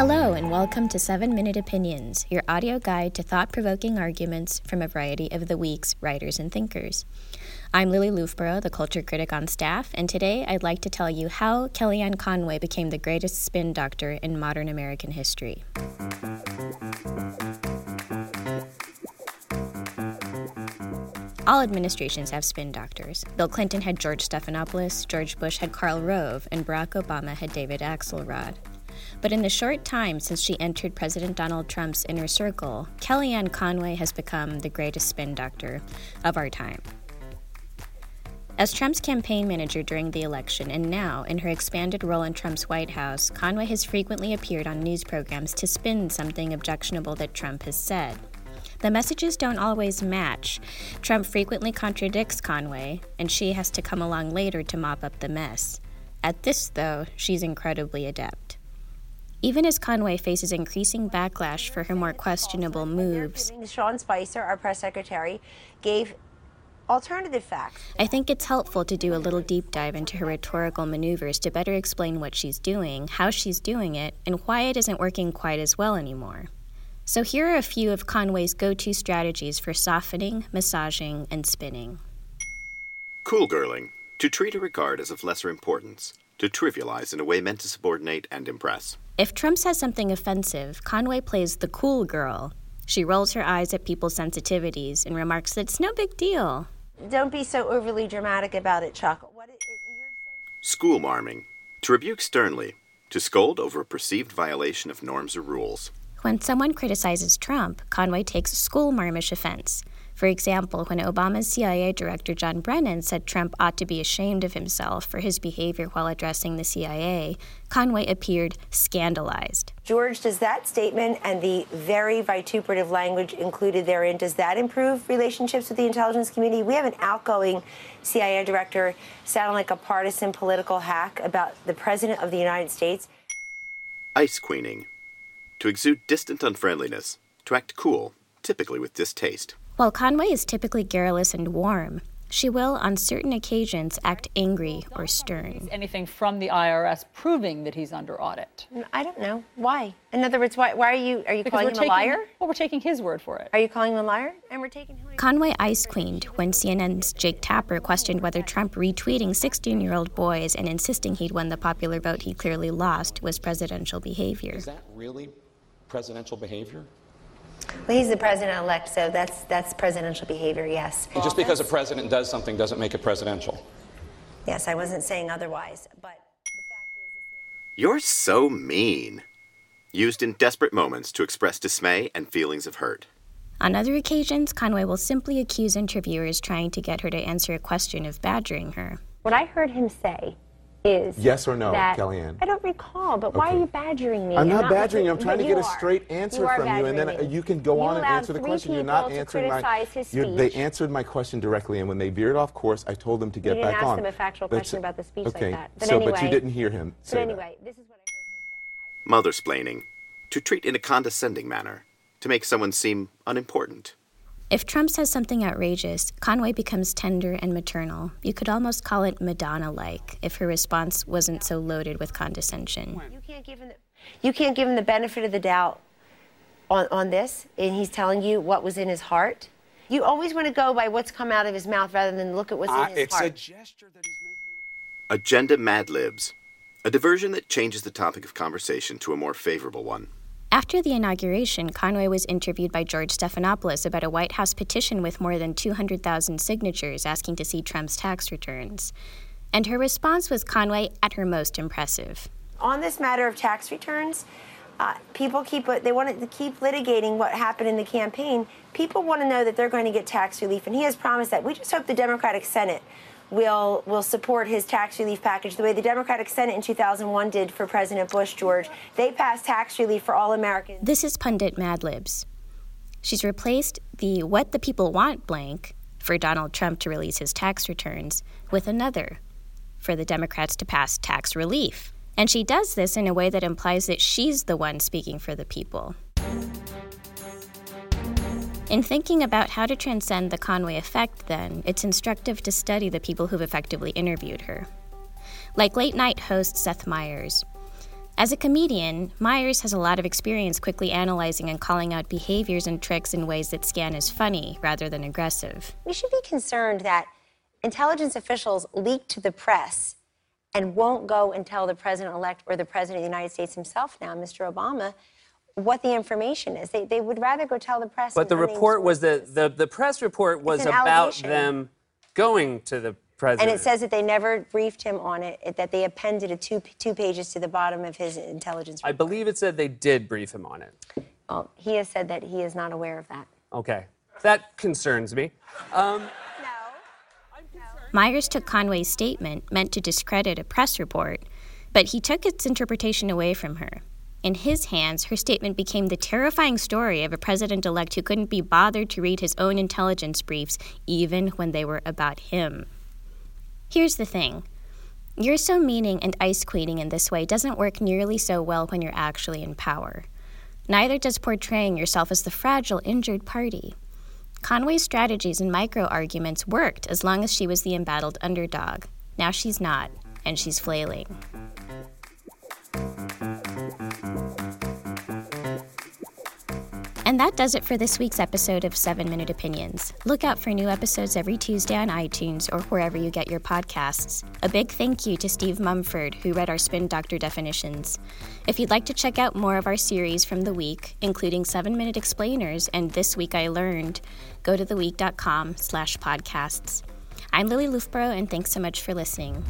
Hello, and welcome to 7 Minute Opinions, your audio guide to thought provoking arguments from a variety of the week's writers and thinkers. I'm Lily Loofbourow, the culture critic on staff, and today I'd like to tell you how Kellyanne Conway became the greatest spin doctor in modern American history. All administrations have spin doctors. Bill Clinton had George Stephanopoulos, George Bush had Karl Rove, and Barack Obama had David Axelrod. But in the short time since she entered President Donald Trump's inner circle, Kellyanne Conway has become the greatest spin doctor of our time. As Trump's campaign manager during the election and now in her expanded role in Trump's White House, Conway has frequently appeared on news programs to spin something objectionable that Trump has said. The messages don't always match. Trump frequently contradicts Conway, and she has to come along later to mop up the mess. At this, though, she's incredibly adept. Even as Conway faces increasing backlash for her more questionable moves, Sean Spicer, our press secretary, gave alternative facts. I think it's helpful to do a little deep dive into her rhetorical maneuvers to better explain what she's doing, how she's doing it, and why it isn't working quite as well anymore. So, here are a few of Conway's go to strategies for softening, massaging, and spinning. Cool girling. To treat a regard as of lesser importance. To trivialize in a way meant to subordinate and impress. If Trump says something offensive, Conway plays the cool girl. She rolls her eyes at people's sensitivities and remarks that it's no big deal. Don't be so overly dramatic about it, Chuck. What it, it, School marming. To rebuke sternly. To scold over a perceived violation of norms or rules. When someone criticizes Trump, Conway takes school marmish offense. For example, when Obama's CIA Director John Brennan said Trump ought to be ashamed of himself for his behavior while addressing the CIA, Conway appeared scandalized. George, does that statement and the very vituperative language included therein, does that improve relationships with the intelligence community? We have an outgoing CIA director sounding like a partisan political hack about the President of the United States. Ice queening to exude distant unfriendliness, to act cool, typically with distaste. While Conway is typically garrulous and warm, she will, on certain occasions, act angry or stern. Anything from the IRS proving that he's under audit? Mm, I don't know why. In other words, why, why are you are you Because calling him taking, a liar? Well, we're taking his word for it. Are you calling him a liar? And we're taking him. Conway ice queened when CNN's Jake Tapper questioned whether Trump retweeting 16 year old boys and insisting he'd won the popular vote he clearly lost was presidential behavior. Is that really presidential behavior? Well, he's the president elect, so that's that's presidential behavior. Yes. Just because a president does something doesn't make it presidential. Yes, I wasn't saying otherwise, but the fact is, You're so mean. Used in desperate moments to express dismay and feelings of hurt. On other occasions, Conway will simply accuse interviewers trying to get her to answer a question of badgering her. what I heard him say is Yes or no, that, Kellyanne? I don't recall, but why are you badgering me? I'm and not badgering you. I'm trying to you get a straight answer You from you, and then uh, me. you can go You on and answer the question. You're people not to answering my. criticize his you're- They speech. answered my question directly, and when they veered off course, I told them to get back You didn't back ask on. them a factual But question s- about the speech like that. But so but you anyway- didn't hear him But say anyway, this is what I heard him say. Mother splaining. To treat in a condescending manner. To make someone seem unimportant. If Trump says something outrageous, Conway becomes tender and maternal. You could almost call it Madonna like if her response wasn't so loaded with condescension. You can't give him the, you can't give him the benefit of the doubt on, on this, and he's telling you what was in his heart. You always want to go by what's come out of his mouth rather than look at what's in his heart. it's a gesture that he's making. Agenda Mad Libs. A diversion that changes the topic of conversation to a more favorable one. After the inauguration, Conway was interviewed by George Stephanopoulos about a White House petition with more than 200,000 signatures asking to see Trump's tax returns. And her response was Conway at her most impressive. on this matter of tax returns, uh, people keep they want to keep litigating what happened in the campaign. People want to know that they're going to get tax relief, and he has promised that. We just hope the Democratic Senate will will support his tax relief package the way the Democratic Senate in 2001 did for President Bush. George, they passed tax relief for all Americans. This is pundit Mad Libs. She's replaced the what the people want blank for Donald Trump to release his tax returns with another for the Democrats to pass tax relief. And she does this in a way that implies that she's the one speaking for the people. In thinking about how to transcend the Conway effect, then, it's instructive to study the people who've effectively interviewed her. Like late night host Seth Meyers. As a comedian, Meyers has a lot of experience quickly analyzing and calling out behaviors and tricks in ways that scan as funny rather than aggressive. We should be concerned that intelligence officials leak to the press and won't go and tell the president elect or the president of the United States himself now, Mr. Obama, what the information is. They, they would rather go tell the press. But the report was the, the the press report was about allegation. them going to the president. And it says that they never briefed him on it, it- that they appended a two, two pages to the bottom of his intelligence I believe it said they did brief him on it. Well, he has said that he is not aware of that. Okay, that concerns me. Um, Meyers took Conway's statement, meant to discredit a press report, but he took its interpretation away from her. In his hands, her statement became the terrifying story of a president elect who couldn't be bothered to read his own intelligence briefs, even when they were about him. Here's the thing you're so meaning and ice queening in this way doesn't work nearly so well when you're actually in power. Neither does portraying yourself as the fragile, injured party. Conway's strategies and micro arguments worked as long as she was the embattled underdog. Now she's not, and she's flailing. And that does it for this week's episode of 7 Minute Opinions. Look out for new episodes every Tuesday on iTunes or wherever you get your podcasts. A big thank you to Steve Mumford, who read our Spin Doctor definitions. If you'd like to check out more of our series from the week, including 7 Minute Explainers and This Week I Learned, go to theweek.com slash podcasts. I'm Lily Loofbourow, and thanks so much for listening.